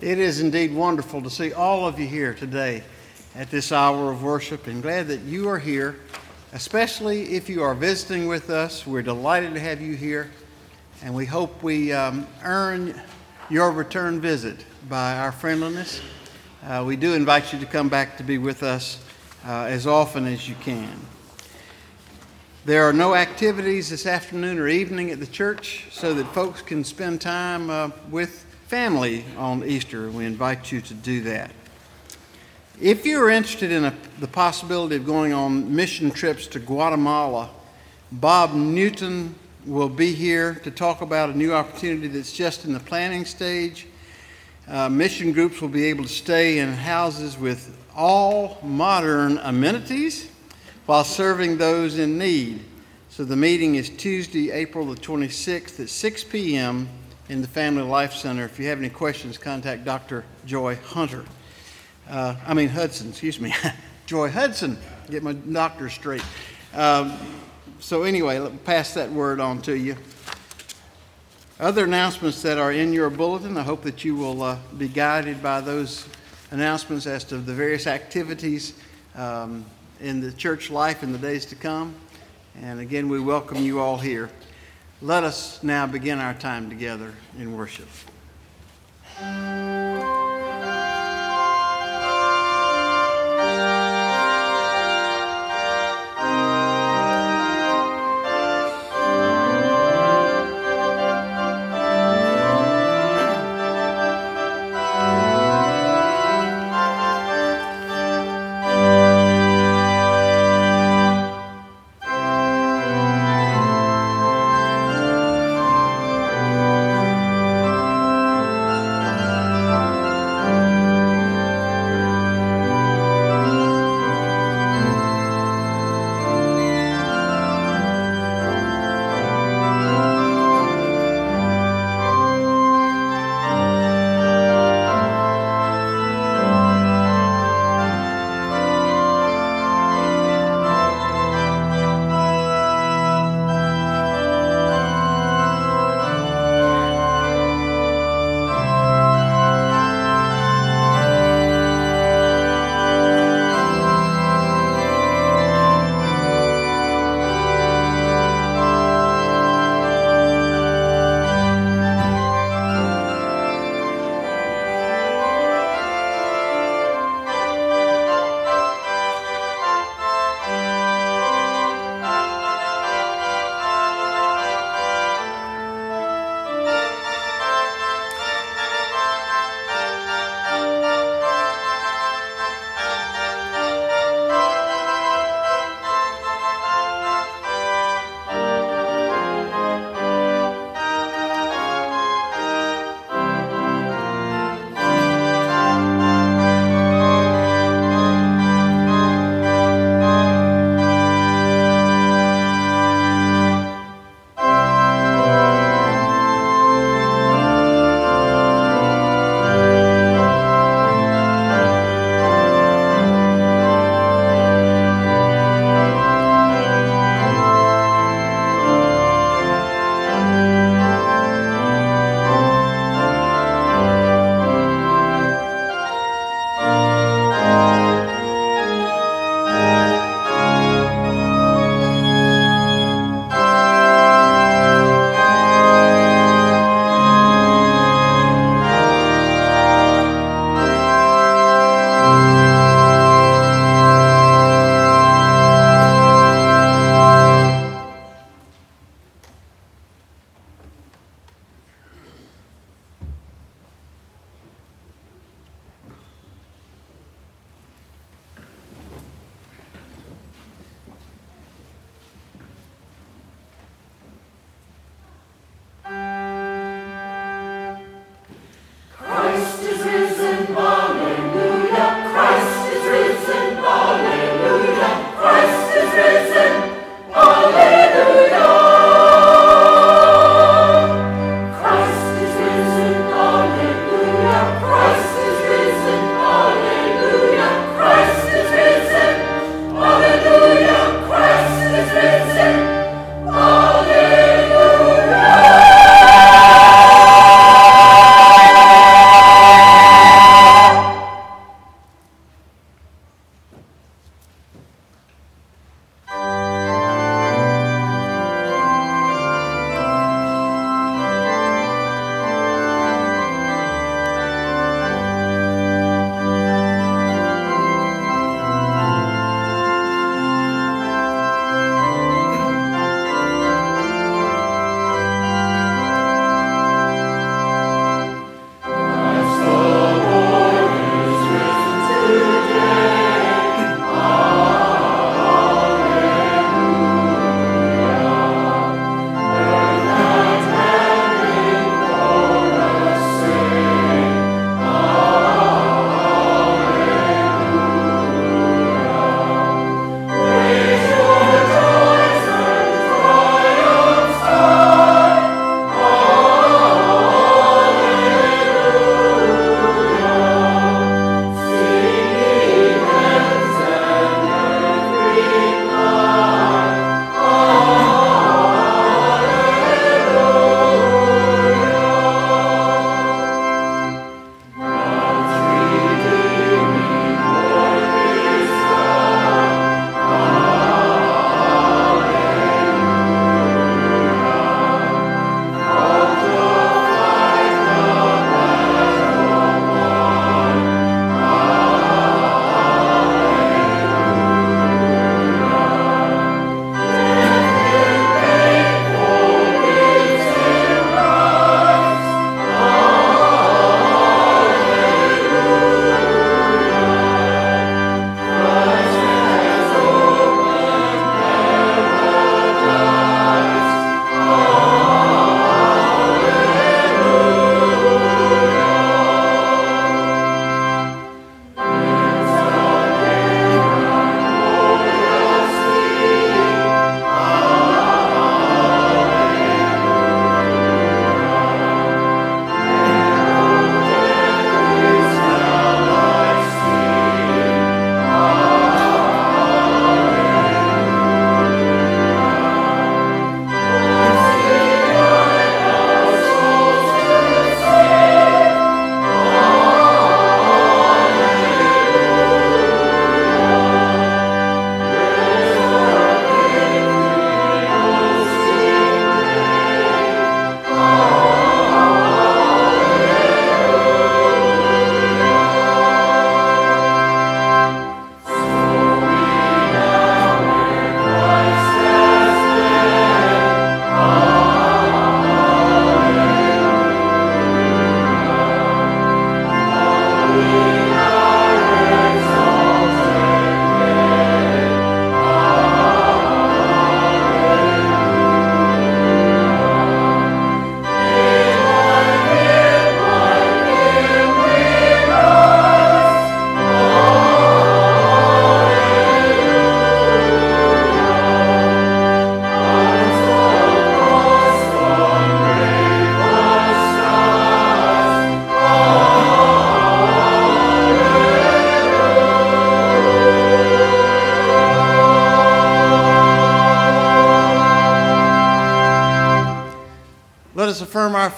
It is indeed wonderful to see all of you here today at this hour of worship and glad that you are here, especially if you are visiting with us. We're delighted to have you here and we hope we um, earn your return visit by our friendliness. Uh, we do invite you to come back to be with us uh, as often as you can. There are no activities this afternoon or evening at the church so that folks can spend time uh, with family on Easter. We invite you to do that. If you're interested in a, the possibility of going on mission trips to Guatemala, Bob Newton will be here to talk about a new opportunity that's just in the planning stage. Uh, mission groups will be able to stay in houses with all modern amenities while serving those in need. So the meeting is Tuesday, April the 26th at 6 p.m in the Family Life Center. If you have any questions, contact Dr. Joy Hunter. Uh, I mean Hudson, excuse me. Joy Hudson. Get my doctor straight. Um, so anyway, let me pass that word on to you. Other announcements that are in your bulletin, I hope that you will uh, be guided by those announcements as to the various activities um, in the church life in the days to come. And again, we welcome you all here. Let us now begin our time together in worship.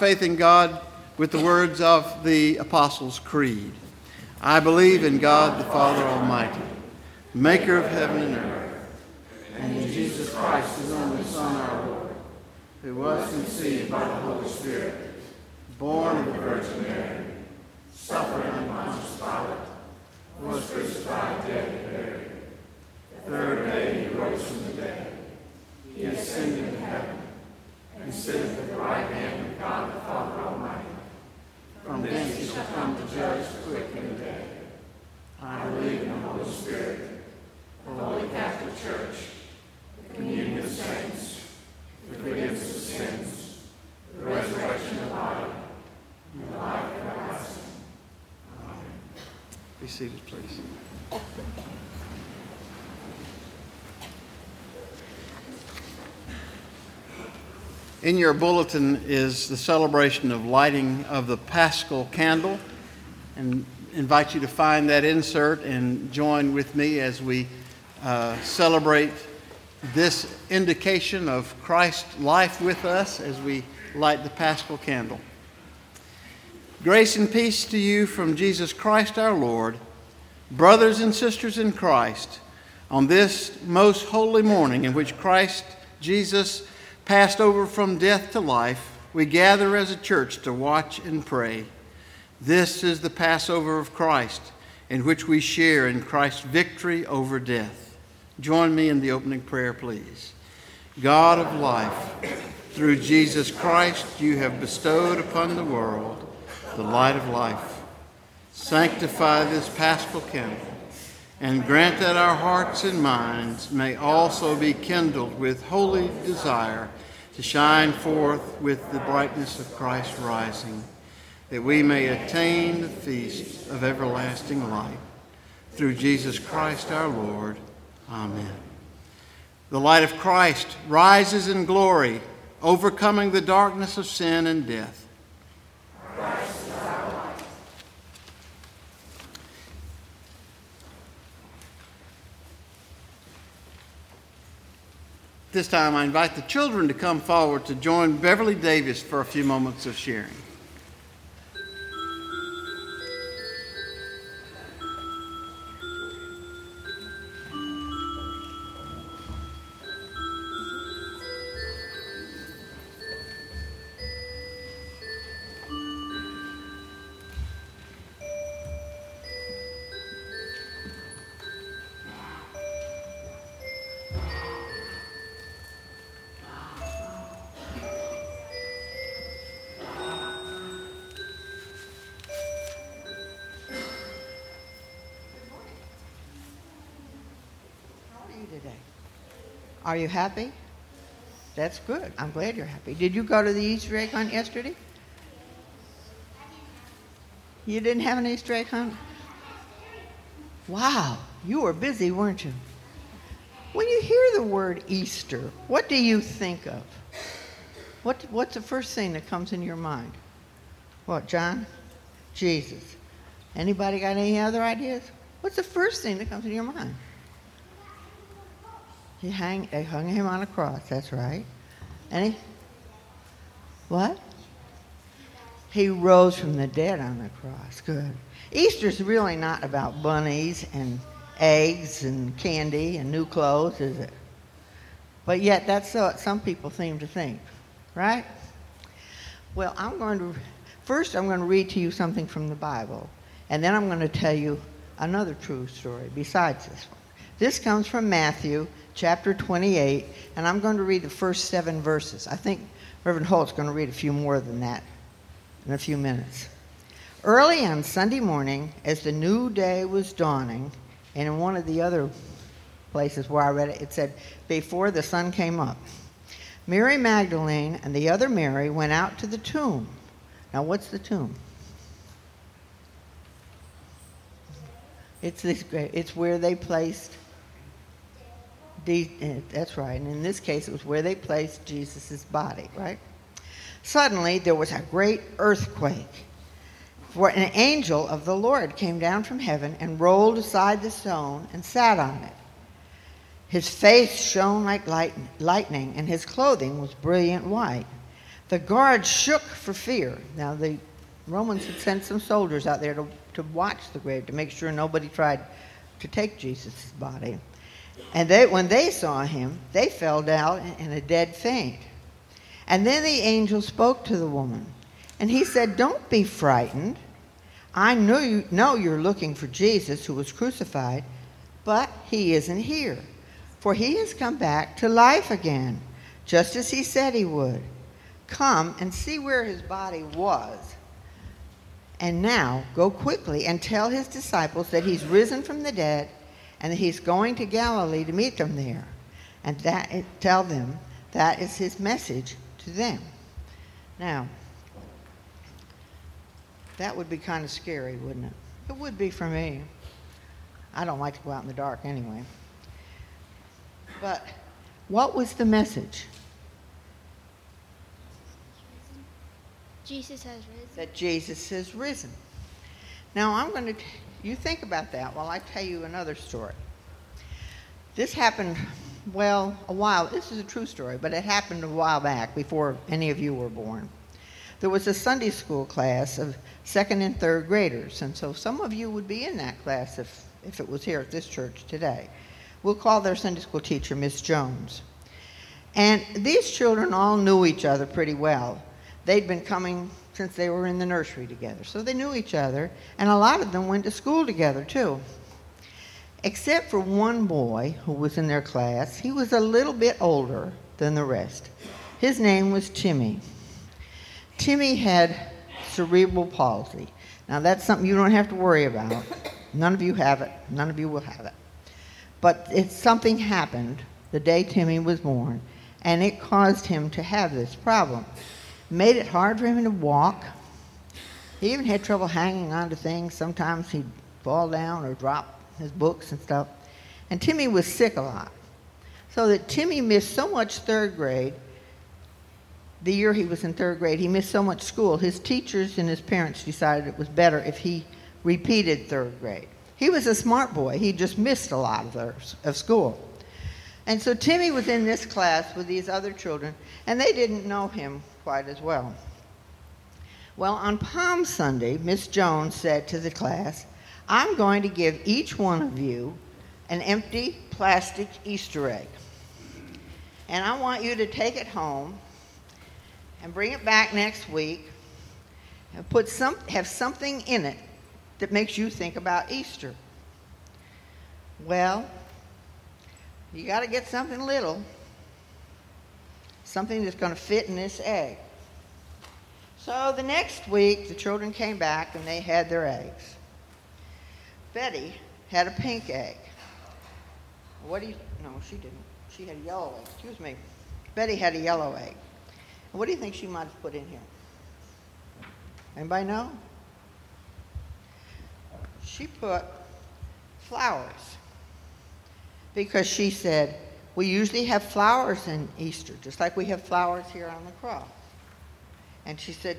Faith in God with the words of the Apostles' Creed. I believe in God the Father Almighty, maker of heaven and earth, and in Jesus Christ, his only Son, our Lord, who was conceived by the Holy Spirit, born of the Virgin Mary, suffered under Pontius Pilate, was crucified, dead, and buried. The third day he rose from the dead. He ascended into heaven and sitteth at the right hand of God the Father Almighty. From thence he shall come to judge the quick and the dead. I believe in the Holy Spirit, the Holy Catholic Church, the communion of saints, the forgiveness of sins, the resurrection of the body, and the life everlasting. Amen. Be seated, please. In your bulletin is the celebration of lighting of the Paschal candle, and invite you to find that insert and join with me as we uh, celebrate this indication of Christ's life with us as we light the Paschal candle. Grace and peace to you from Jesus Christ our Lord, brothers and sisters in Christ, on this most holy morning in which Christ Jesus passed over from death to life, we gather as a church to watch and pray. This is the Passover of Christ, in which we share in Christ's victory over death. Join me in the opening prayer, please. God of life, through Jesus Christ, you have bestowed upon the world the light of life. Sanctify this paschal candle and grant that our hearts and minds may also be kindled with holy desire to shine forth with the brightness of Christ rising, that we may attain the feast of everlasting light. Through Jesus Christ our Lord. Amen. The light of Christ rises in glory, overcoming the darkness of sin and death. This time, I invite the children to come forward to join Beverly Davis for a few moments of sharing. Are you happy? That's good. I'm glad you're happy. Did you go to the Easter egg hunt yesterday? You didn't have an Easter egg hunt? Wow, you were busy, weren't you? When you hear the word Easter, what do you think of? What, what's the first thing that comes in your mind? What, John? Jesus. Anybody got any other ideas? What's the first thing that comes in your mind? He hang, they hung him on a cross, that's right. And he, what? He rose from the dead on the cross. Good. Easter's really not about bunnies and eggs and candy and new clothes, is it? But yet, that's what some people seem to think, right? Well, I'm going to, first, I'm going to read to you something from the Bible, and then I'm going to tell you another true story besides this one. This comes from Matthew chapter 28, and I'm going to read the first seven verses. I think Reverend Holt's going to read a few more than that in a few minutes. Early on Sunday morning, as the new day was dawning, and in one of the other places where I read it, it said, before the sun came up, Mary Magdalene and the other Mary went out to the tomb. Now, what's the tomb? It's, this, it's where they placed Eh, that's right. And in this case, it was where they placed Jesus' body, right? Suddenly, there was a great earthquake. For an angel of the Lord came down from heaven and rolled aside the stone and sat on it. His face shone like light- lightning, and his clothing was brilliant white. The guards shook for fear. Now, the Romans had sent some soldiers out there to, to watch the grave to make sure nobody tried to take Jesus' body. And they, when they saw him, they fell down in a dead faint. And then the angel spoke to the woman, and he said, Don't be frightened. I know, you, know you're looking for Jesus who was crucified, but he isn't here, for he has come back to life again, just as he said he would. Come and see where his body was. And now go quickly and tell his disciples that he's risen from the dead and he's going to Galilee to meet them there. And that tell them that is his message to them. Now, that would be kind of scary, wouldn't it? It would be for me. I don't like to go out in the dark anyway. But what was the message? Jesus has risen. That Jesus has risen. Now, I'm going to, you think about that while I tell you another story. This happened, well, a while, this is a true story, but it happened a while back before any of you were born. There was a Sunday school class of second and third graders, and so some of you would be in that class if, if it was here at this church today. We'll call their Sunday school teacher Miss Jones. And these children all knew each other pretty well. They'd been coming since they were in the nursery together, so they knew each other, and a lot of them went to school together too. Except for one boy who was in their class, he was a little bit older than the rest. His name was Timmy. Timmy had cerebral palsy. Now, that's something you don't have to worry about. None of you have it, none of you will have it. But it's something happened the day Timmy was born, and it caused him to have this problem. Made it hard for him to walk. He even had trouble hanging on to things. Sometimes he'd fall down or drop his books and stuff. And Timmy was sick a lot. So that Timmy missed so much third grade. The year he was in third grade, he missed so much school. His teachers and his parents decided it was better if he repeated third grade. He was a smart boy. He just missed a lot of, their, of school. And so Timmy was in this class with these other children, and they didn't know him quite as well. Well, on Palm Sunday, Miss Jones said to the class, I'm going to give each one of you an empty plastic Easter egg. And I want you to take it home and bring it back next week and put some, have something in it that makes you think about Easter. Well, you got to get something little, something that's going to fit in this egg. So the next week, the children came back and they had their eggs. Betty had a pink egg. What do you? No, she didn't. She had a yellow egg. Excuse me. Betty had a yellow egg. What do you think she might have put in here? Anybody know? She put flowers because she said we usually have flowers in Easter, just like we have flowers here on the cross. And she said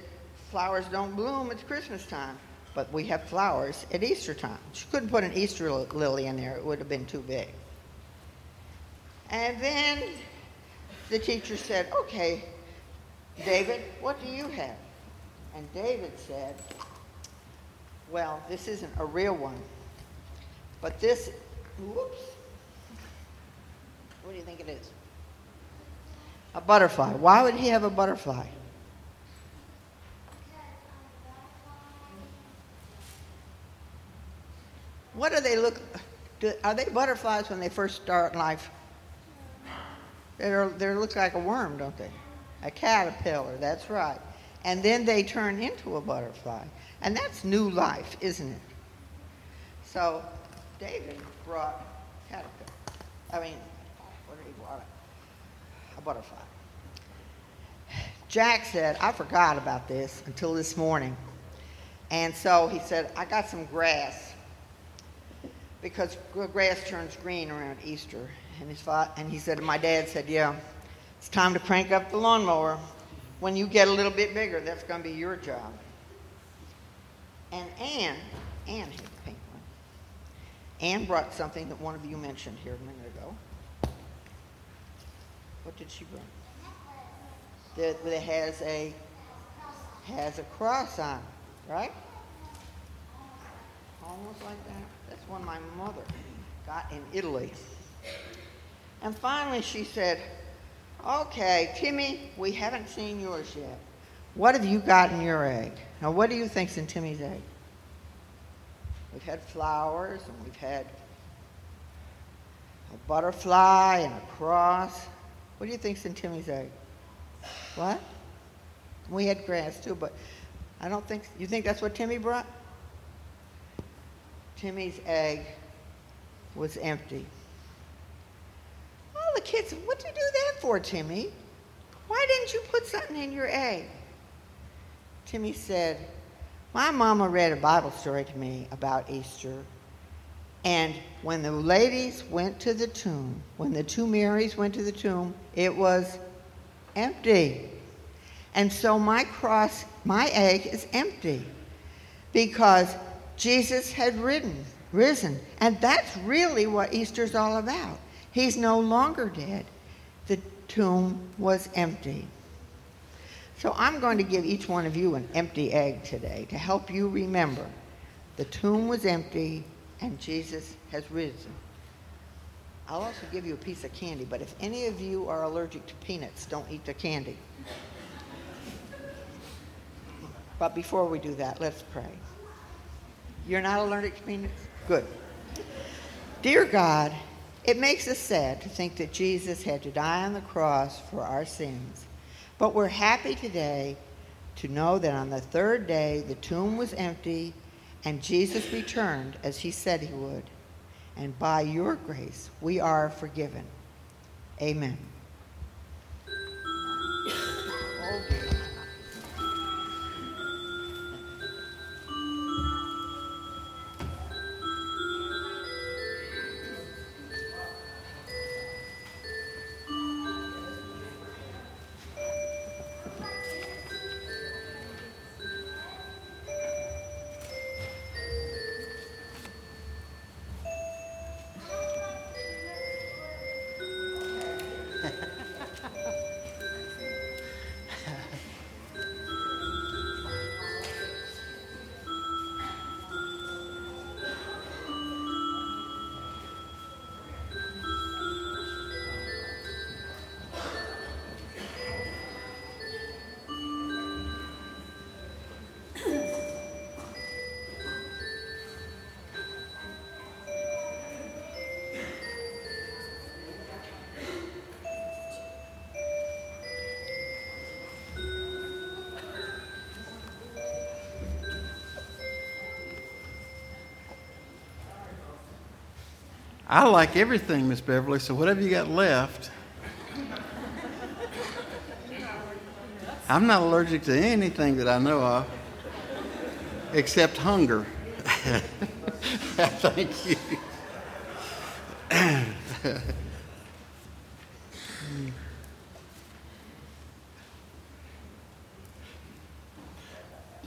flowers don't bloom it's Christmas time, but we have flowers at Easter time. She couldn't put an Easter lily in there; it would have been too big. And then the teacher said, "Okay, David, what do you have?" And David said, Well, this isn't a real one, but this, whoops, what do you think it is? A butterfly. Why would he have a butterfly? What do they look? Do, are they butterflies when they first start life? They're, they look like a worm, don't they? A caterpillar, that's right. And then they turn into a butterfly. And that's new life, isn't it? So David brought caterpillar. I mean, what did he brought? A butterfly. Jack said, I forgot about this until this morning. And so he said, I got some grass because grass turns green around Easter. And, his father, and he said, my dad said, yeah, it's time to crank up the lawnmower. When you get a little bit bigger, that's going to be your job. And Anne, Anne had the pink one. Anne brought something that one of you mentioned here a minute. What did she bring? that, that has a has a cross on, it, right? Almost like that. That's one my mother got in Italy. And finally, she said, "Okay, Timmy, we haven't seen yours yet. What have you got in your egg? Now, what do you think's in Timmy's egg? We've had flowers, and we've had a butterfly and a cross. What do you think in Timmy's egg? What? We had grass too, but I don't think. You think that's what Timmy brought? Timmy's egg was empty. All the kids, what did you do that for, Timmy? Why didn't you put something in your egg? Timmy said, My mama read a Bible story to me about Easter. And when the ladies went to the tomb, when the two Marys went to the tomb, it was empty. And so my cross, my egg is empty because Jesus had ridden, risen. And that's really what Easter's all about. He's no longer dead. The tomb was empty. So I'm going to give each one of you an empty egg today to help you remember the tomb was empty and Jesus has risen. I'll also give you a piece of candy, but if any of you are allergic to peanuts, don't eat the candy. But before we do that, let's pray. You're not allergic to peanuts? Good. Dear God, it makes us sad to think that Jesus had to die on the cross for our sins. But we're happy today to know that on the third day the tomb was empty and Jesus returned as he said he would. And by your grace, we are forgiven. Amen. I like everything, Miss Beverly, so whatever you got left. I'm not allergic to anything that I know of except hunger. Thank you.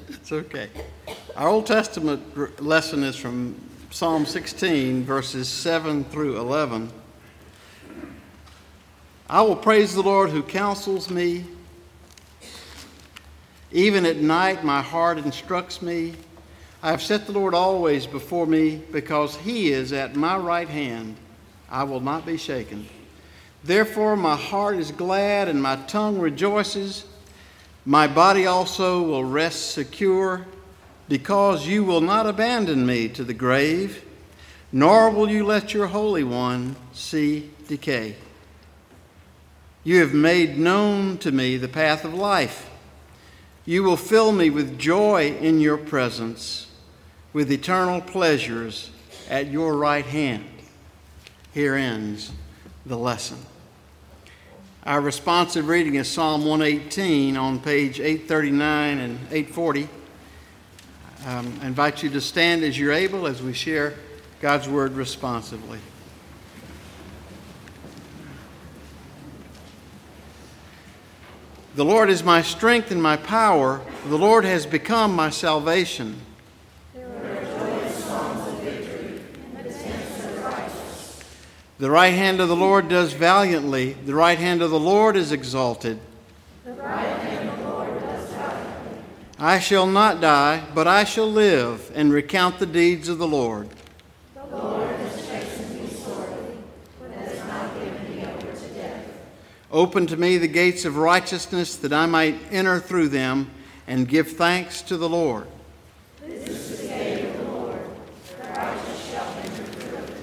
it's okay. Our Old Testament lesson is from Psalm 16, verses 7 through 11. I will praise the Lord who counsels me. Even at night, my heart instructs me. I have set the Lord always before me because he is at my right hand. I will not be shaken. Therefore, my heart is glad and my tongue rejoices. My body also will rest secure because you will not abandon me to the grave, nor will you let your Holy One see decay. You have made known to me the path of life. You will fill me with joy in your presence, with eternal pleasures at your right hand. Here ends the lesson. Our responsive reading is Psalm 118 on page 839 and 840. Um, I invite you to stand as you're able as we share God's word responsively. The Lord is my strength and my power. The Lord has become my salvation. The right hand of the Lord does valiantly. The right hand of the Lord is exalted. I shall not die, but I shall live and recount the deeds of the Lord. The Lord has chastened me sorely, but has not given me over to death. Open to me the gates of righteousness, that I might enter through them and give thanks to the Lord. This is the of the Lord, the shall enter through it.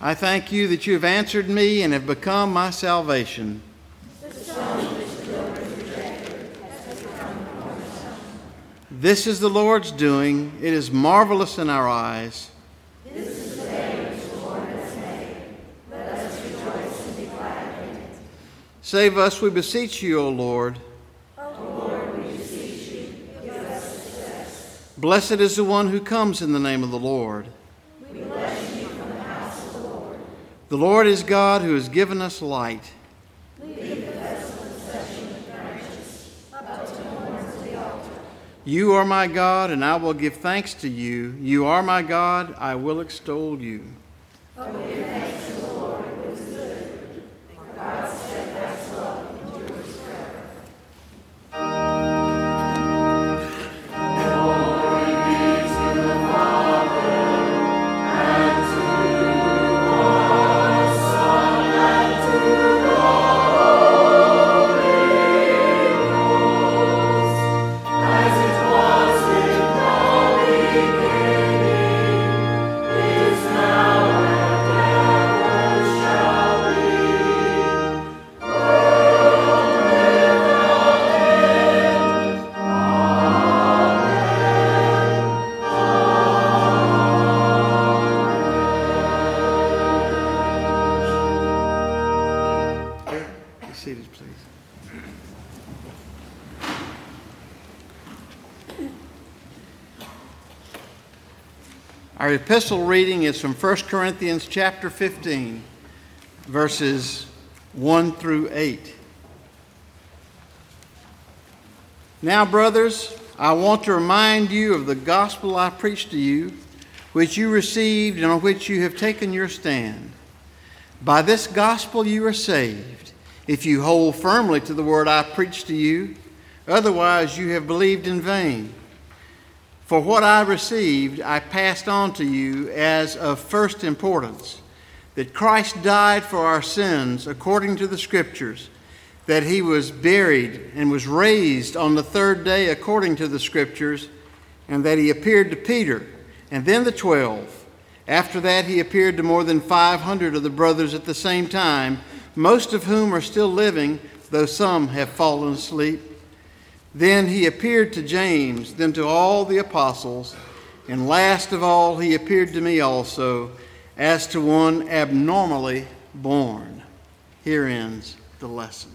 I thank you that you have answered me and have become my salvation. This is the Lord's doing. It is marvelous in our eyes. This is the day which the Lord has made. Let us rejoice and be glad in it. Save us, we beseech you, O Lord. O Lord, we beseech you. Give us success. Blessed is the one who comes in the name of the Lord. We bless you from the house of the Lord. The Lord is God who has given us light. You are my God, and I will give thanks to you. You are my God, I will extol you. Our epistle reading is from 1 Corinthians chapter 15, verses 1 through 8. Now, brothers, I want to remind you of the gospel I preached to you, which you received and on which you have taken your stand. By this gospel you are saved, if you hold firmly to the word I preached to you. Otherwise, you have believed in vain. For what I received, I passed on to you as of first importance that Christ died for our sins according to the Scriptures, that he was buried and was raised on the third day according to the Scriptures, and that he appeared to Peter and then the twelve. After that, he appeared to more than 500 of the brothers at the same time, most of whom are still living, though some have fallen asleep. Then he appeared to James, then to all the apostles, and last of all, he appeared to me also, as to one abnormally born. Here ends the lesson.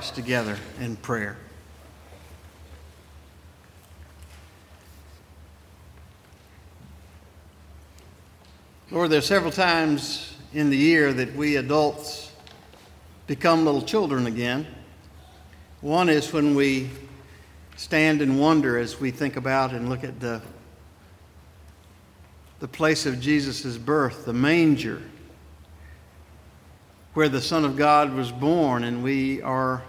Hearts together in prayer. Lord, there's several times in the year that we adults become little children again. One is when we stand and wonder as we think about and look at the, the place of Jesus' birth, the manger, where the Son of God was born, and we are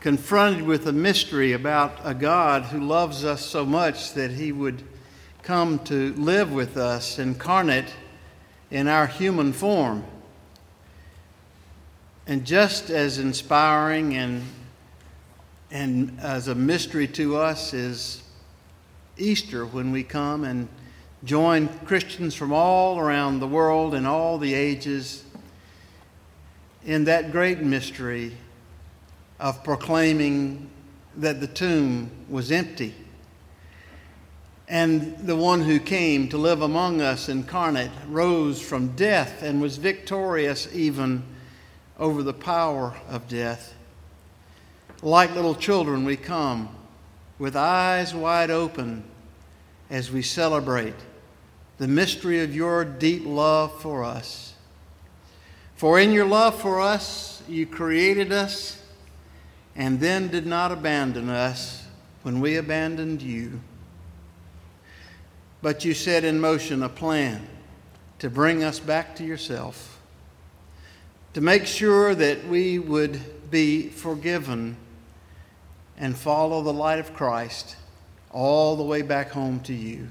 confronted with a mystery about a God who loves us so much that he would come to live with us, incarnate in our human form. And just as inspiring and, and as a mystery to us is Easter when we come and join Christians from all around the world and all the ages in that great mystery of proclaiming that the tomb was empty. And the one who came to live among us incarnate rose from death and was victorious even over the power of death. Like little children, we come with eyes wide open as we celebrate the mystery of your deep love for us. For in your love for us, you created us and then did not abandon us when we abandoned you. But you set in motion a plan to bring us back to yourself, to make sure that we would be forgiven and follow the light of Christ all the way back home to you.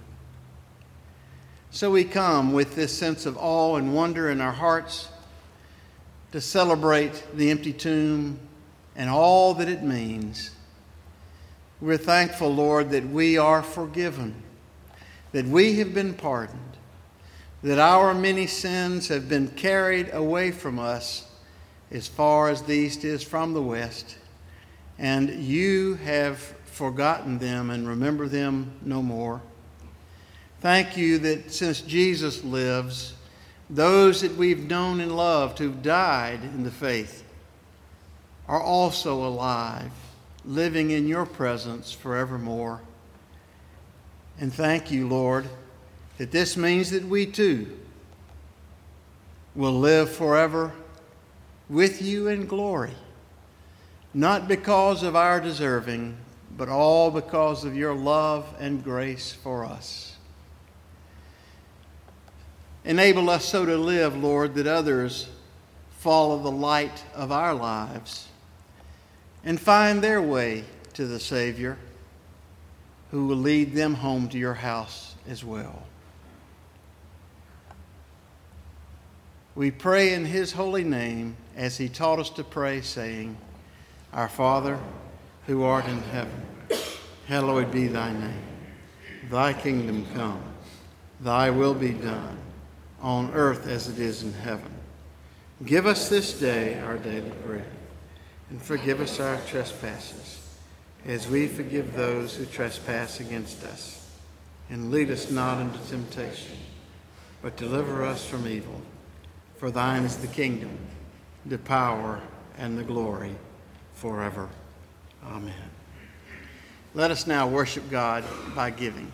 So we come with this sense of awe and wonder in our hearts to celebrate the empty tomb and all that it means. We're thankful, Lord, that we are forgiven, that we have been pardoned, that our many sins have been carried away from us as far as the east is from the west, and you have forgotten them and remember them no more. Thank you that since Jesus lives, those that we've known and loved who've died in the faith are also alive, living in your presence forevermore. And thank you, Lord, that this means that we too will live forever with you in glory, not because of our deserving, but all because of your love and grace for us. Enable us so to live, Lord, that others follow the light of our lives and find their way to the Savior who will lead them home to your house as well. We pray in his holy name as he taught us to pray, saying, Our Father, who art in heaven, hallowed be thy name. Thy kingdom come, thy will be done on earth as it is in heaven. Give us this day our daily bread, and forgive us our trespasses, as we forgive those who trespass against us. And lead us not into temptation, but deliver us from evil. For thine is the kingdom, the power, and the glory forever. Amen. Let us now worship God by giving.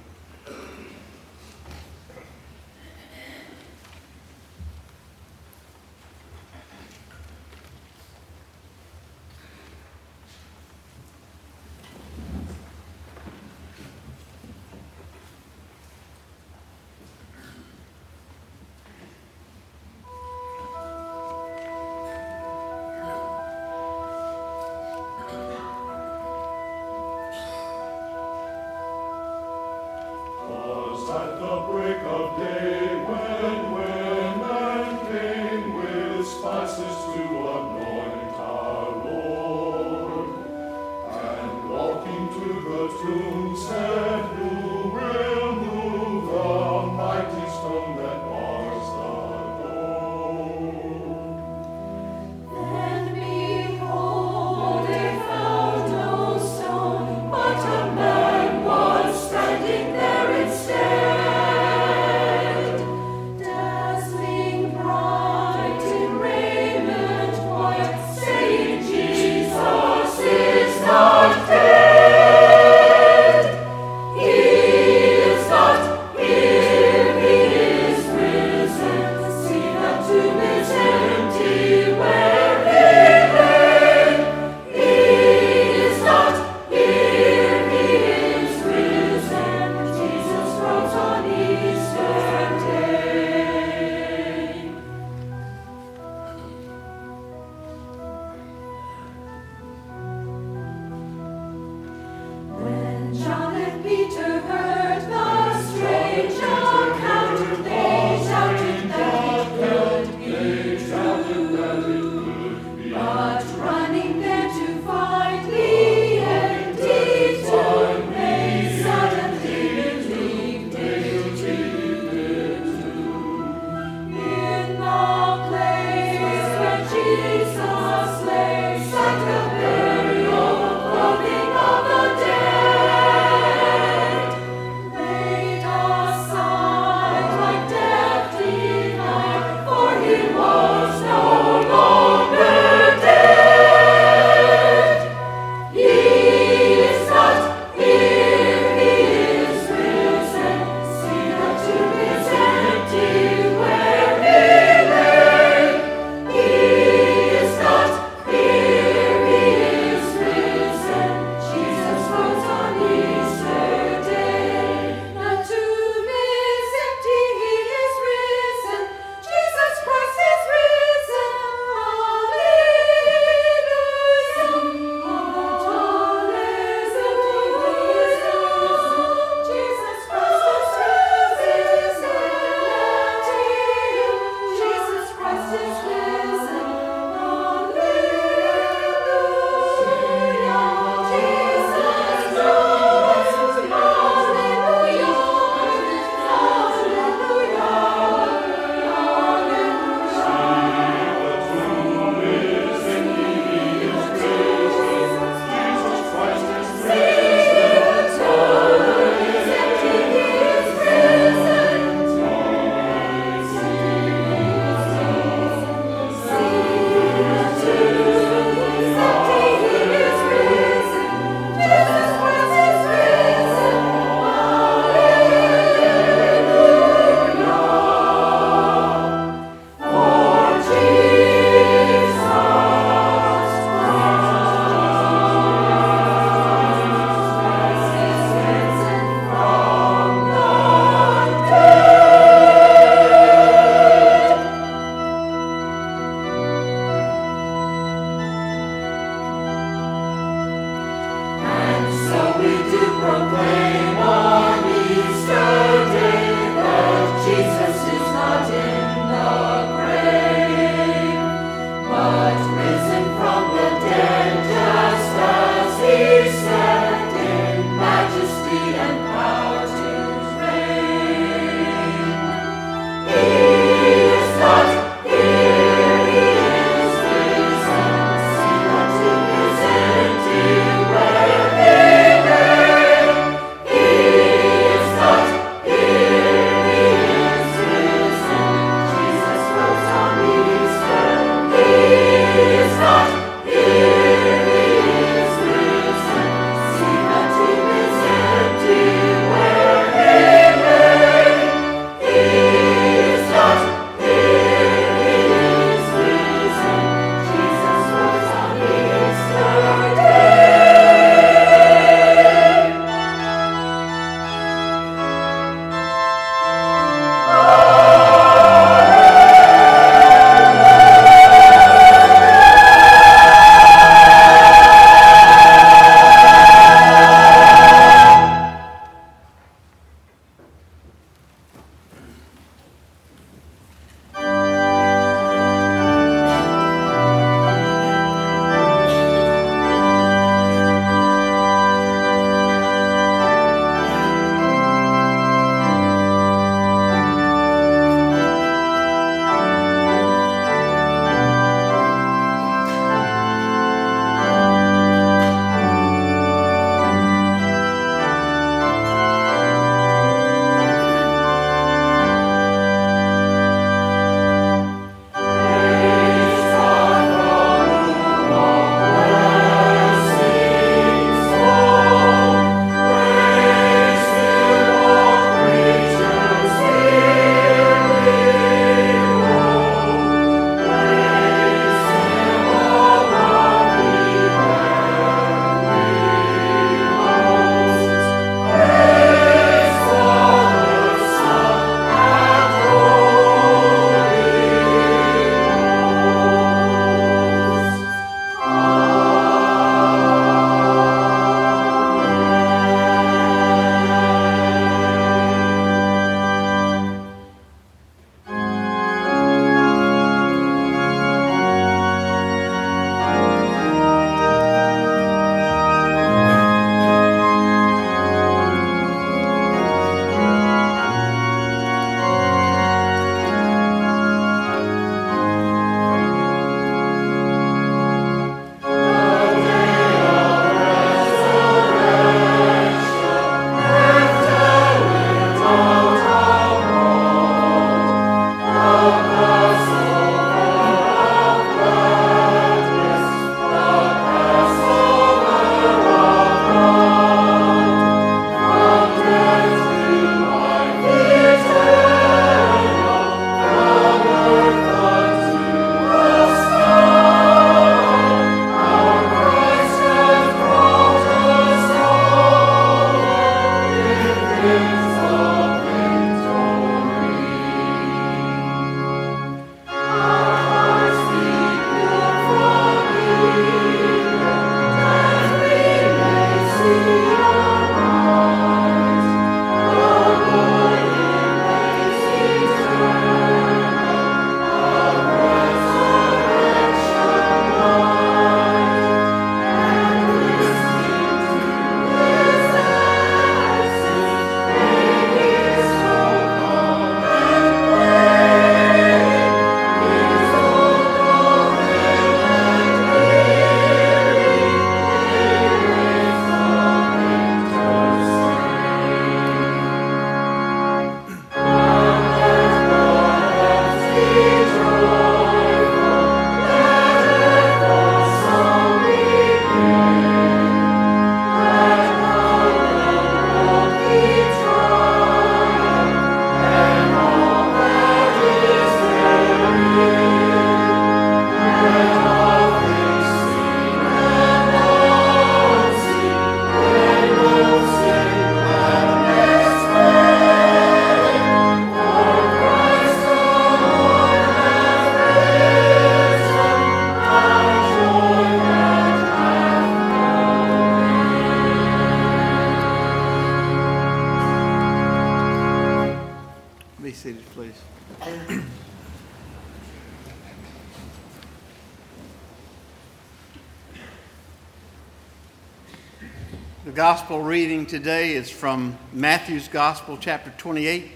Today is from Matthew's Gospel, chapter 28,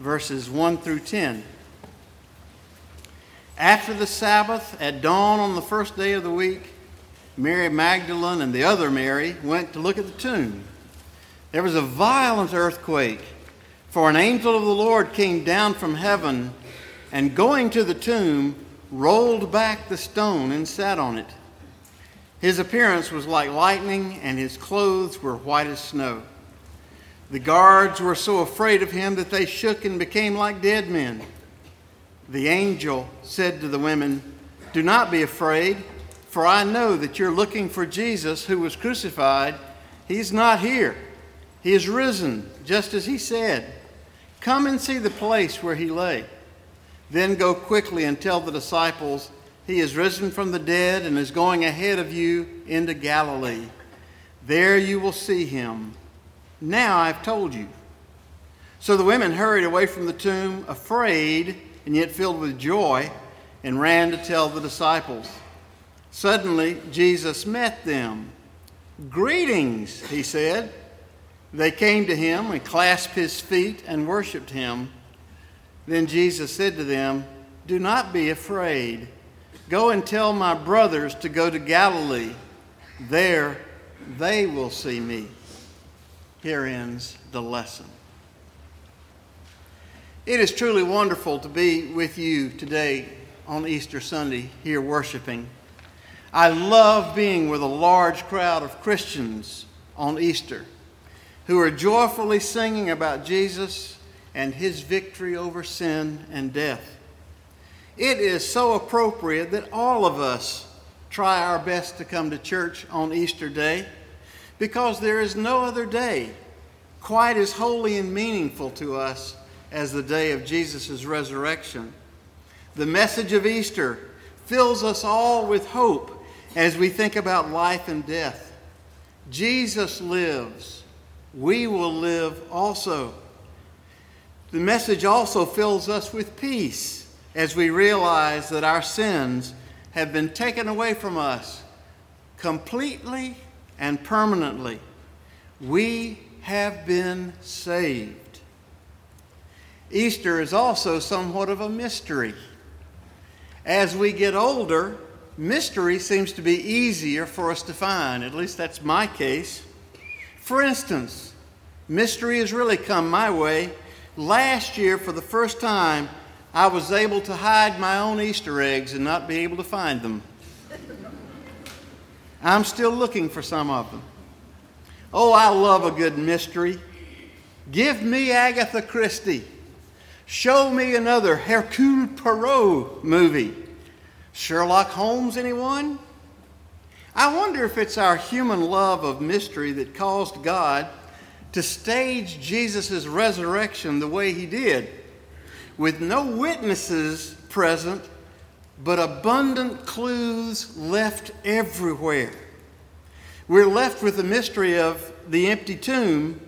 verses 1 through 10. After the Sabbath, at dawn on the first day of the week, Mary Magdalene and the other Mary went to look at the tomb. There was a violent earthquake, for an angel of the Lord came down from heaven and, going to the tomb, rolled back the stone and sat on it. His appearance was like lightning, and his clothes were white as snow. The guards were so afraid of him that they shook and became like dead men. The angel said to the women, Do not be afraid, for I know that you're looking for Jesus who was crucified. He's not here, he is risen, just as he said. Come and see the place where he lay. Then go quickly and tell the disciples he is risen from the dead and is going ahead of you into Galilee. There you will see him. Now I've told you. So the women hurried away from the tomb, afraid and yet filled with joy, and ran to tell the disciples. Suddenly Jesus met them. Greetings, he said. They came to him and clasped his feet and worshiped him. Then Jesus said to them, Do not be afraid. Go and tell my brothers to go to Galilee. There they will see me. Here ends the lesson. It is truly wonderful to be with you today on Easter Sunday here worshiping. I love being with a large crowd of Christians on Easter who are joyfully singing about Jesus and his victory over sin and death. It is so appropriate that all of us try our best to come to church on Easter Day because there is no other day quite as holy and meaningful to us as the day of Jesus' resurrection. The message of Easter fills us all with hope as we think about life and death. Jesus lives. We will live also. The message also fills us with peace as we realize that our sins have been taken away from us completely and permanently. We have been saved. Easter is also somewhat of a mystery. As we get older, mystery seems to be easier for us to find. At least that's my case. For instance, mystery has really come my way. Last year, for the first time, I was able to hide my own Easter eggs and not be able to find them. I'm still looking for some of them. Oh, I love a good mystery. Give me Agatha Christie. Show me another Hercule Poirot movie. Sherlock Holmes, anyone? I wonder if it's our human love of mystery that caused God to stage Jesus' resurrection the way he did with no witnesses present, but abundant clues left everywhere. We're left with the mystery of the empty tomb,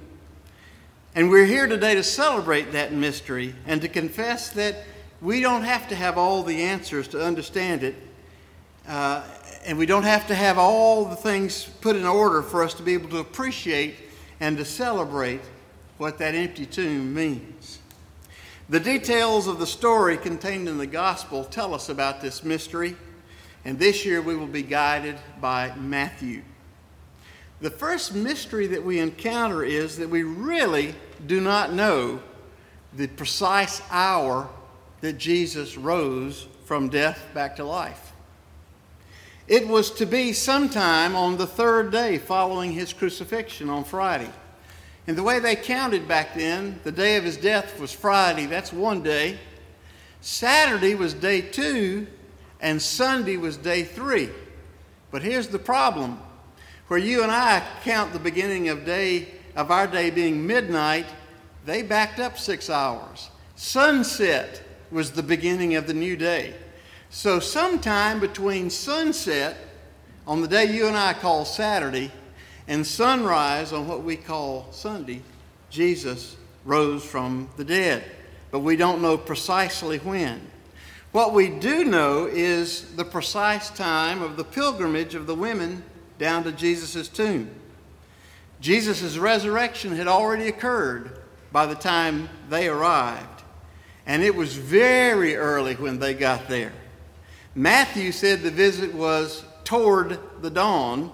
and we're here today to celebrate that mystery and to confess that we don't have to have all the answers to understand it, uh, and we don't have to have all the things put in order for us to be able to appreciate and to celebrate what that empty tomb means. The details of the story contained in the gospel tell us about this mystery, and this year we will be guided by Matthew. The first mystery that we encounter is that we really do not know the precise hour that Jesus rose from death back to life. It was to be sometime on the third day following his crucifixion on Friday. And the way they counted back then, the day of his death was Friday, that's one day. Saturday was day two, and Sunday was day three. But here's the problem where you and I count the beginning of day of our day being midnight, they backed up six hours. Sunset was the beginning of the new day. So sometime between sunset on the day you and I call Saturday and sunrise on what we call Sunday, Jesus rose from the dead. but we don't know precisely when. What we do know is the precise time of the pilgrimage of the women down to Jesus' tomb. Jesus' resurrection had already occurred by the time they arrived, and it was very early when they got there. Matthew said the visit was toward the dawn.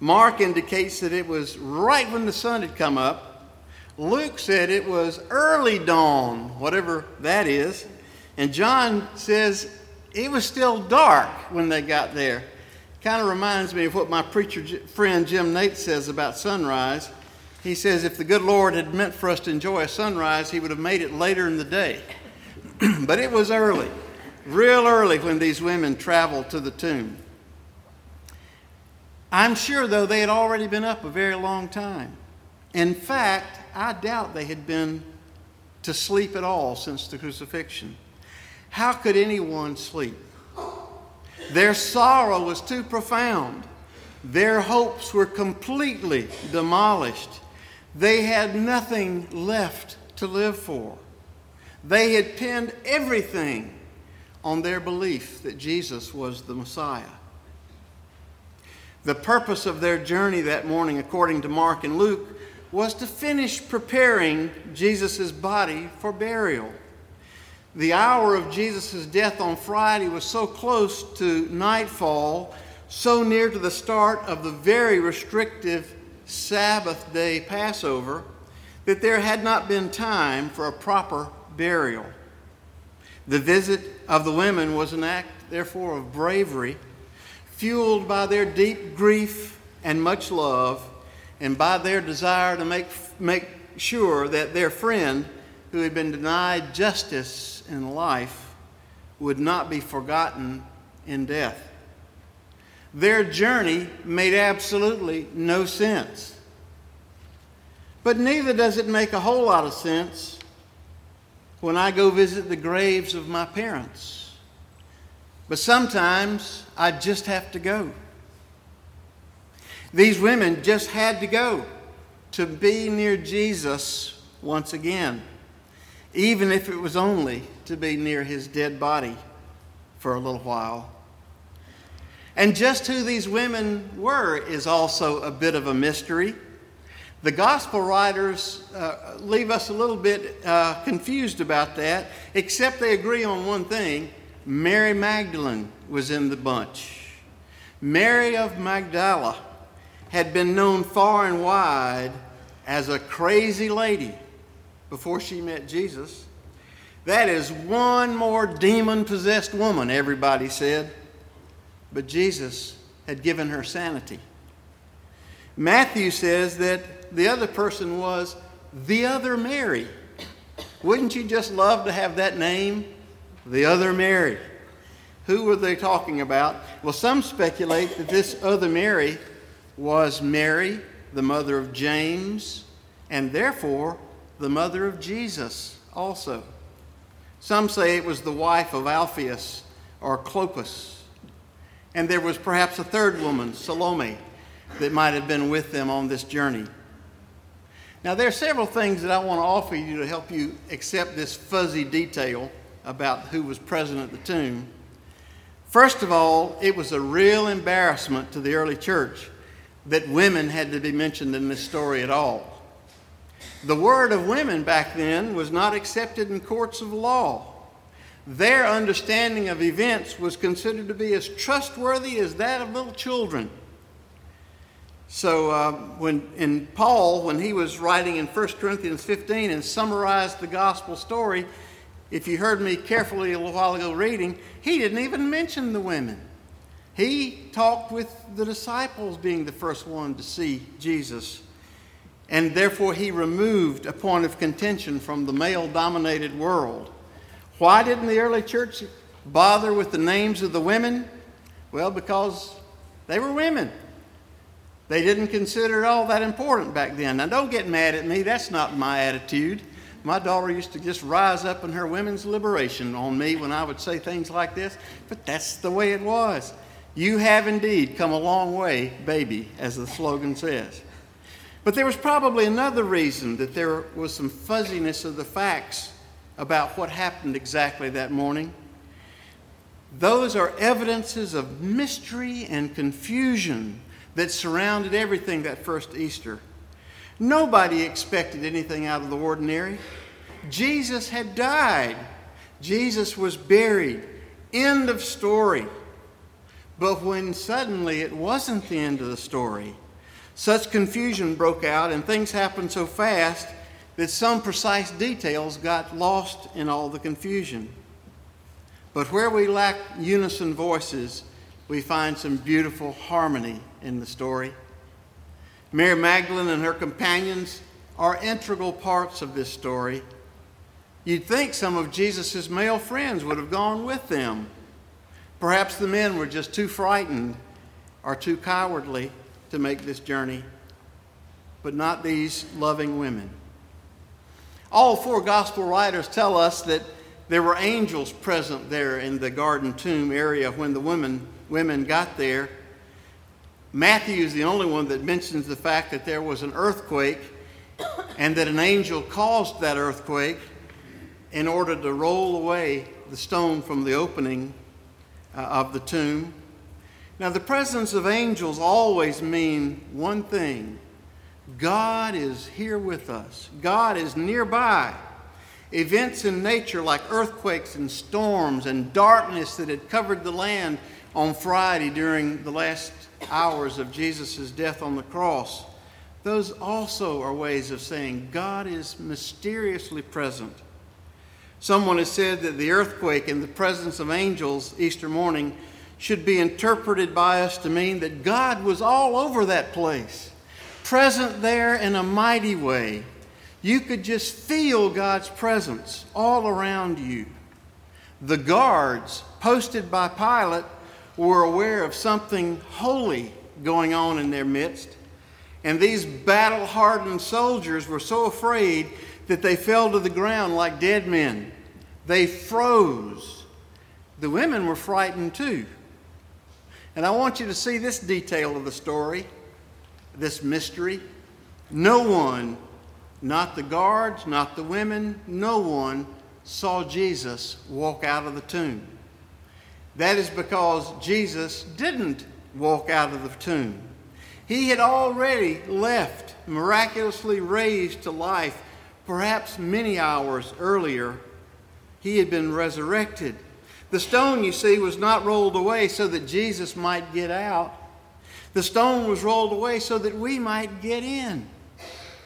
Mark indicates that it was right when the sun had come up. Luke said it was early dawn, whatever that is. And John says it was still dark when they got there. Kind of reminds me of what my preacher friend Jim Nate says about sunrise. He says if the good Lord had meant for us to enjoy a sunrise, he would have made it later in the day. but it was early, real early when these women traveled to the tomb. I'm sure, though, they had already been up a very long time. In fact, I doubt they had been to sleep at all since the crucifixion. How could anyone sleep? Their sorrow was too profound. Their hopes were completely demolished. They had nothing left to live for. They had pinned everything on their belief that Jesus was the Messiah. The purpose of their journey that morning, according to Mark and Luke, was to finish preparing Jesus' body for burial. The hour of Jesus' death on Friday was so close to nightfall, so near to the start of the very restrictive Sabbath day Passover, that there had not been time for a proper burial. The visit of the women was an act, therefore, of bravery, fueled by their deep grief and much love, and by their desire to make, make sure that their friend, who had been denied justice in life would not be forgotten in death. Their journey made absolutely no sense. But neither does it make a whole lot of sense when I go visit the graves of my parents. But sometimes I just have to go. These women just had to go to be near Jesus once again even if it was only to be near his dead body for a little while. And just who these women were is also a bit of a mystery. The gospel writers uh, leave us a little bit uh, confused about that, except they agree on one thing Mary Magdalene was in the bunch. Mary of Magdala had been known far and wide as a crazy lady before she met Jesus. That is one more demon possessed woman, everybody said. But Jesus had given her sanity. Matthew says that the other person was the other Mary. Wouldn't you just love to have that name? The other Mary. Who were they talking about? Well, some speculate that this other Mary was Mary, the mother of James, and therefore the mother of Jesus also. Some say it was the wife of Alphaeus or Clopas. And there was perhaps a third woman, Salome, that might have been with them on this journey. Now, there are several things that I want to offer you to help you accept this fuzzy detail about who was present at the tomb. First of all, it was a real embarrassment to the early church that women had to be mentioned in this story at all. The word of women back then was not accepted in courts of law. Their understanding of events was considered to be as trustworthy as that of little children. So, uh, when in Paul, when he was writing in 1 Corinthians 15 and summarized the gospel story, if you heard me carefully a little while ago reading, he didn't even mention the women. He talked with the disciples being the first one to see Jesus and therefore he removed a point of contention from the male dominated world. Why didn't the early church bother with the names of the women? Well, because they were women. They didn't consider it all that important back then. Now, don't get mad at me, that's not my attitude. My daughter used to just rise up in her women's liberation on me when I would say things like this, but that's the way it was. You have indeed come a long way, baby, as the slogan says. But there was probably another reason that there was some fuzziness of the facts about what happened exactly that morning. Those are evidences of mystery and confusion that surrounded everything that first Easter. Nobody expected anything out of the ordinary. Jesus had died, Jesus was buried. End of story. But when suddenly it wasn't the end of the story, such confusion broke out and things happened so fast that some precise details got lost in all the confusion. But where we lack unison voices, we find some beautiful harmony in the story. Mary Magdalene and her companions are integral parts of this story. You'd think some of Jesus' male friends would have gone with them. Perhaps the men were just too frightened or too cowardly to make this journey, but not these loving women. All four gospel writers tell us that there were angels present there in the garden tomb area when the women, women got there. Matthew is the only one that mentions the fact that there was an earthquake and that an angel caused that earthquake in order to roll away the stone from the opening uh, of the tomb. Now, the presence of angels always mean one thing God is here with us, God is nearby. Events in nature like earthquakes and storms and darkness that had covered the land on Friday during the last hours of Jesus' death on the cross, those also are ways of saying God is mysteriously present. Someone has said that the earthquake and the presence of angels Easter morning should be interpreted by us to mean that God was all over that place, present there in a mighty way. You could just feel God's presence all around you. The guards posted by Pilate were aware of something holy going on in their midst, and these battle hardened soldiers were so afraid that they fell to the ground like dead men. They froze. The women were frightened too. And I want you to see this detail of the story, this mystery. No one, not the guards, not the women, no one saw Jesus walk out of the tomb. That is because Jesus didn't walk out of the tomb. He had already left, miraculously raised to life, perhaps many hours earlier. He had been resurrected. The stone, you see, was not rolled away so that Jesus might get out. The stone was rolled away so that we might get in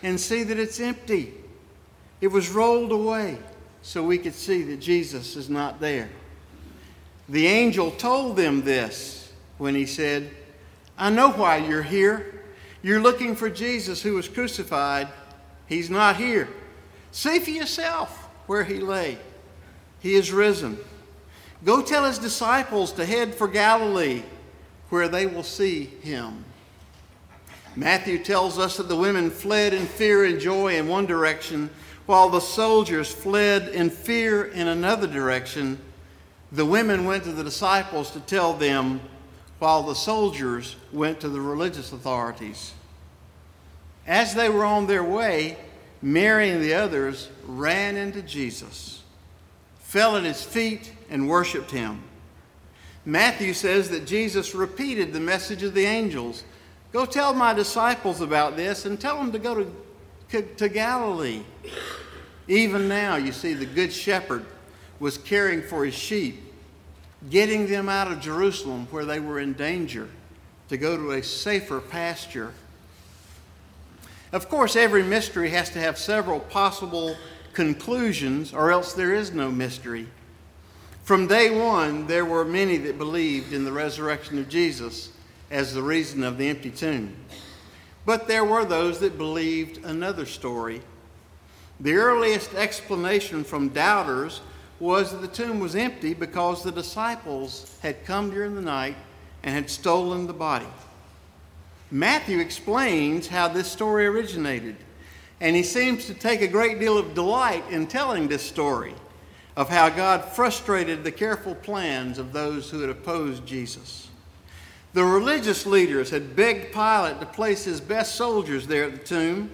and see that it's empty. It was rolled away so we could see that Jesus is not there. The angel told them this when he said, I know why you're here. You're looking for Jesus who was crucified. He's not here. See for yourself where he lay. He is risen. Go tell his disciples to head for Galilee, where they will see him. Matthew tells us that the women fled in fear and joy in one direction, while the soldiers fled in fear in another direction. The women went to the disciples to tell them, while the soldiers went to the religious authorities. As they were on their way, Mary and the others ran into Jesus, fell at his feet, and worshiped him. Matthew says that Jesus repeated the message of the angels Go tell my disciples about this and tell them to go to, to Galilee. Even now, you see, the Good Shepherd was caring for his sheep, getting them out of Jerusalem where they were in danger to go to a safer pasture. Of course, every mystery has to have several possible conclusions, or else there is no mystery. From day one, there were many that believed in the resurrection of Jesus as the reason of the empty tomb. But there were those that believed another story. The earliest explanation from doubters was that the tomb was empty because the disciples had come during the night and had stolen the body. Matthew explains how this story originated, and he seems to take a great deal of delight in telling this story of how God frustrated the careful plans of those who had opposed Jesus. The religious leaders had begged Pilate to place his best soldiers there at the tomb.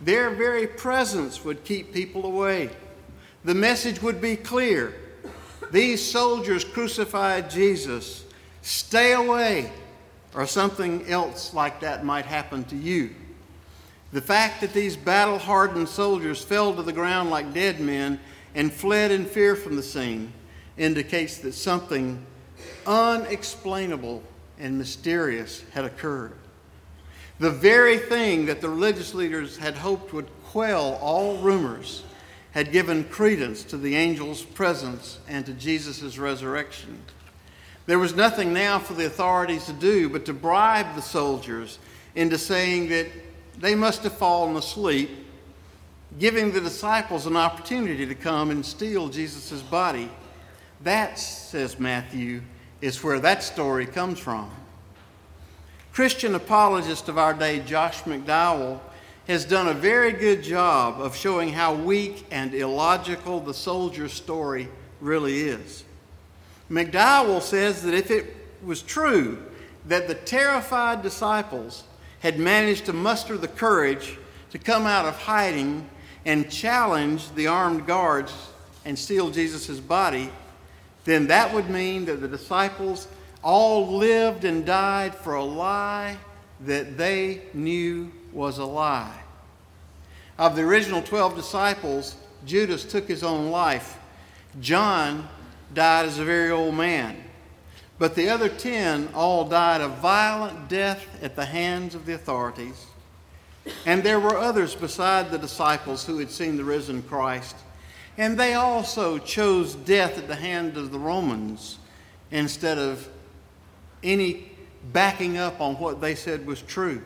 Their very presence would keep people away. The message would be clear. These soldiers crucified Jesus. Stay away, or something else like that might happen to you. The fact that these battle hardened soldiers fell to the ground like dead men and fled in fear from the scene indicates that something unexplainable and mysterious had occurred. The very thing that the religious leaders had hoped would quell all rumors had given credence to the angel's presence and to Jesus' resurrection. There was nothing now for the authorities to do but to bribe the soldiers into saying that they must have fallen asleep, giving the disciples an opportunity to come and steal Jesus' body. That, says Matthew, is where that story comes from. Christian apologist of our day, Josh McDowell, has done a very good job of showing how weak and illogical the soldier's story really is. McDowell says that if it was true that the terrified disciples had managed to muster the courage to come out of hiding and challenge the armed guards and steal Jesus' body, then that would mean that the disciples all lived and died for a lie that they knew was a lie. Of the original 12 disciples, Judas took his own life. John died as a very old man. But the other 10 all died a violent death at the hands of the authorities. And there were others beside the disciples who had seen the risen Christ. And they also chose death at the hand of the Romans instead of any backing up on what they said was true.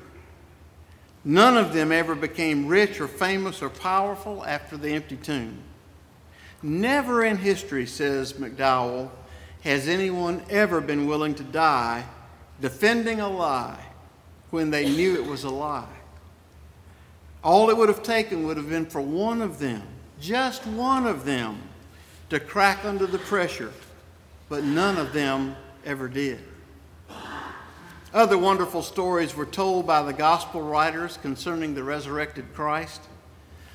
None of them ever became rich or famous or powerful after the empty tomb. Never in history, says McDowell, has anyone ever been willing to die defending a lie when they knew it was a lie. All it would have taken would have been for one of them, just one of them, to crack under the pressure, but none of them ever did. Other wonderful stories were told by the gospel writers concerning the resurrected Christ.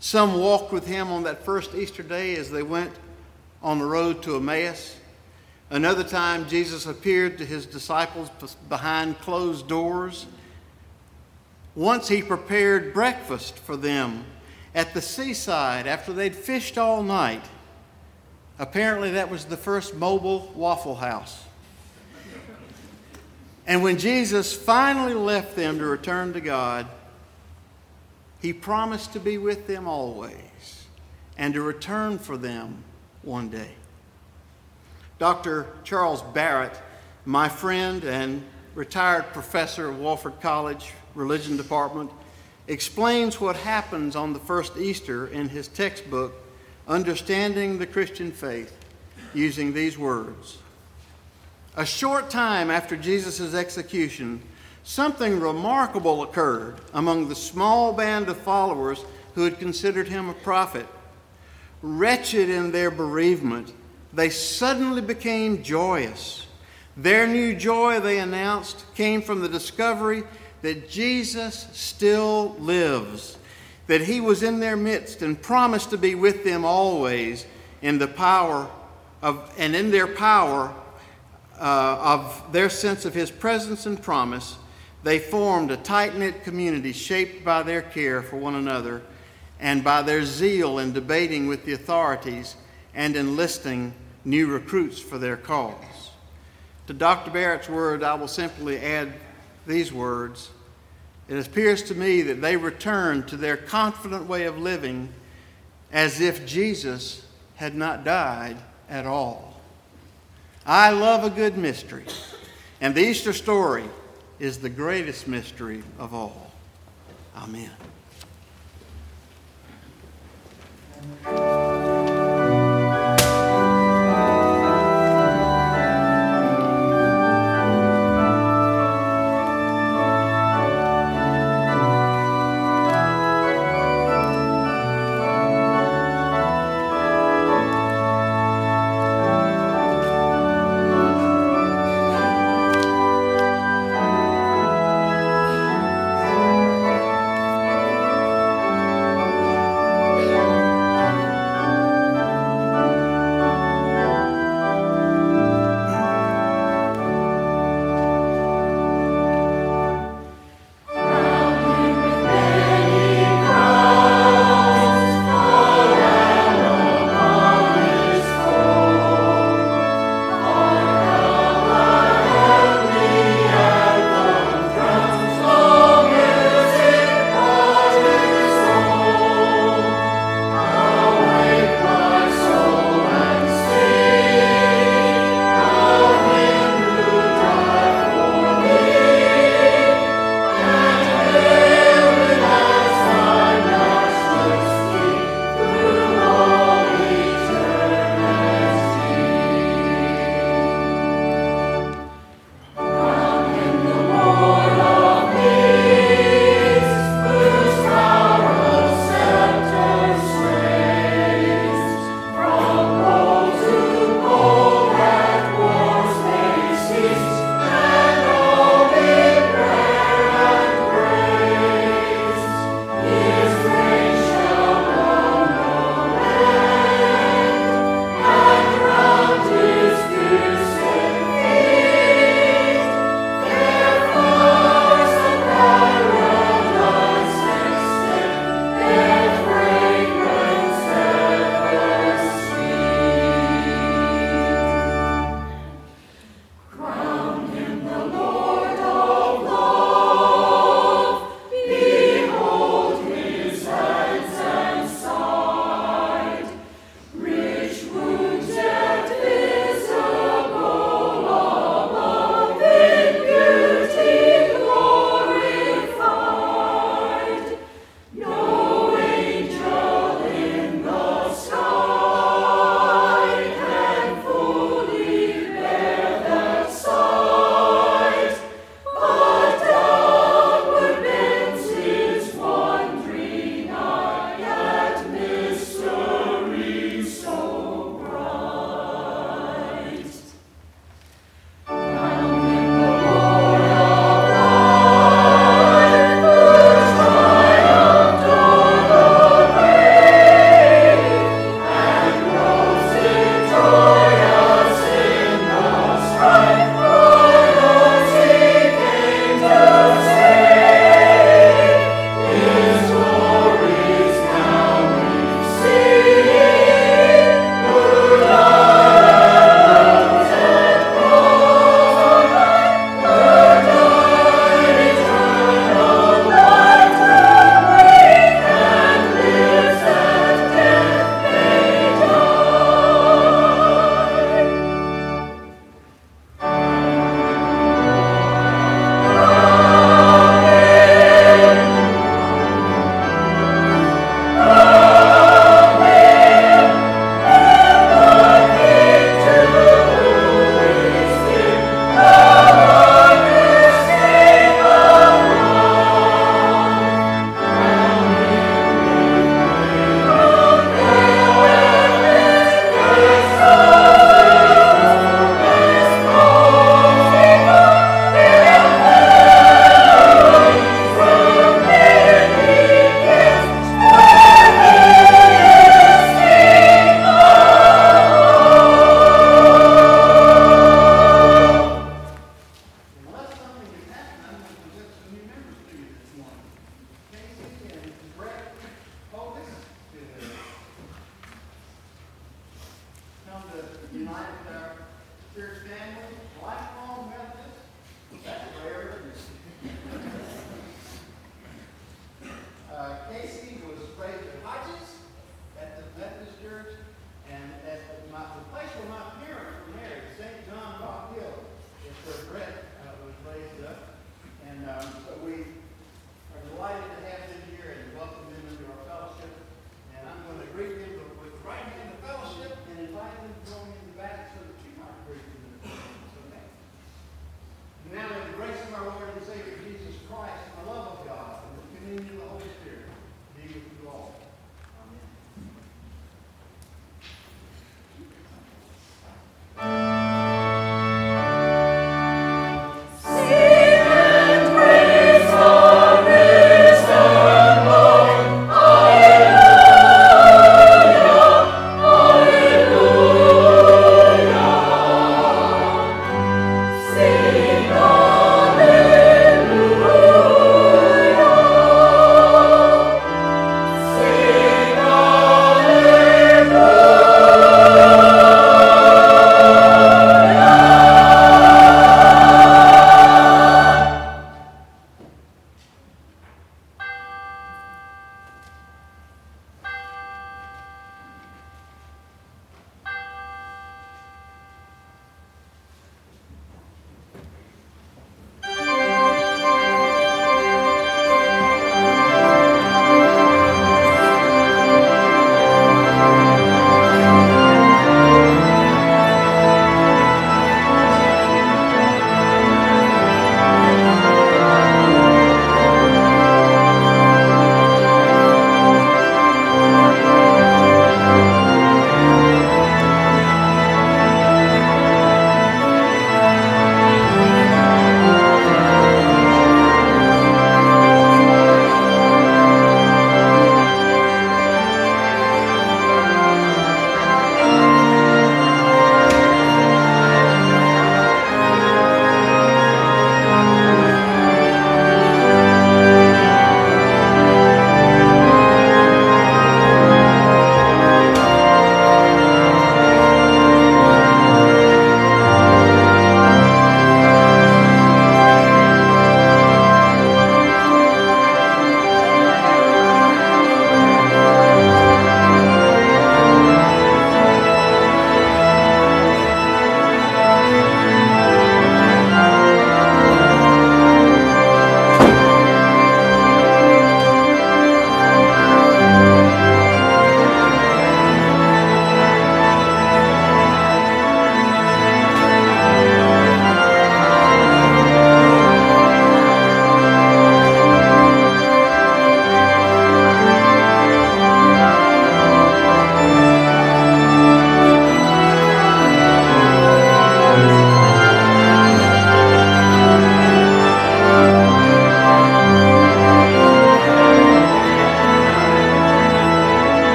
Some walked with him on that first Easter day as they went on the road to Emmaus. Another time, Jesus appeared to his disciples behind closed doors. Once he prepared breakfast for them at the seaside after they'd fished all night. Apparently, that was the first mobile Waffle House. And when Jesus finally left them to return to God, he promised to be with them always and to return for them one day. Dr. Charles Barrett, my friend and retired professor of Wofford College Religion Department, explains what happens on the first Easter in his textbook, Understanding the Christian Faith, using these words a short time after Jesus' execution, something remarkable occurred among the small band of followers who had considered him a prophet. Wretched in their bereavement, they suddenly became joyous. Their new joy, they announced, came from the discovery that Jesus still lives, that he was in their midst and promised to be with them always in the power of, and in their power uh, of their sense of his presence and promise, they formed a tight knit community shaped by their care for one another and by their zeal in debating with the authorities and enlisting new recruits for their cause. To Dr. Barrett's word, I will simply add these words. It appears to me that they returned to their confident way of living as if Jesus had not died at all. I love a good mystery. And the Easter story is the greatest mystery of all. Amen.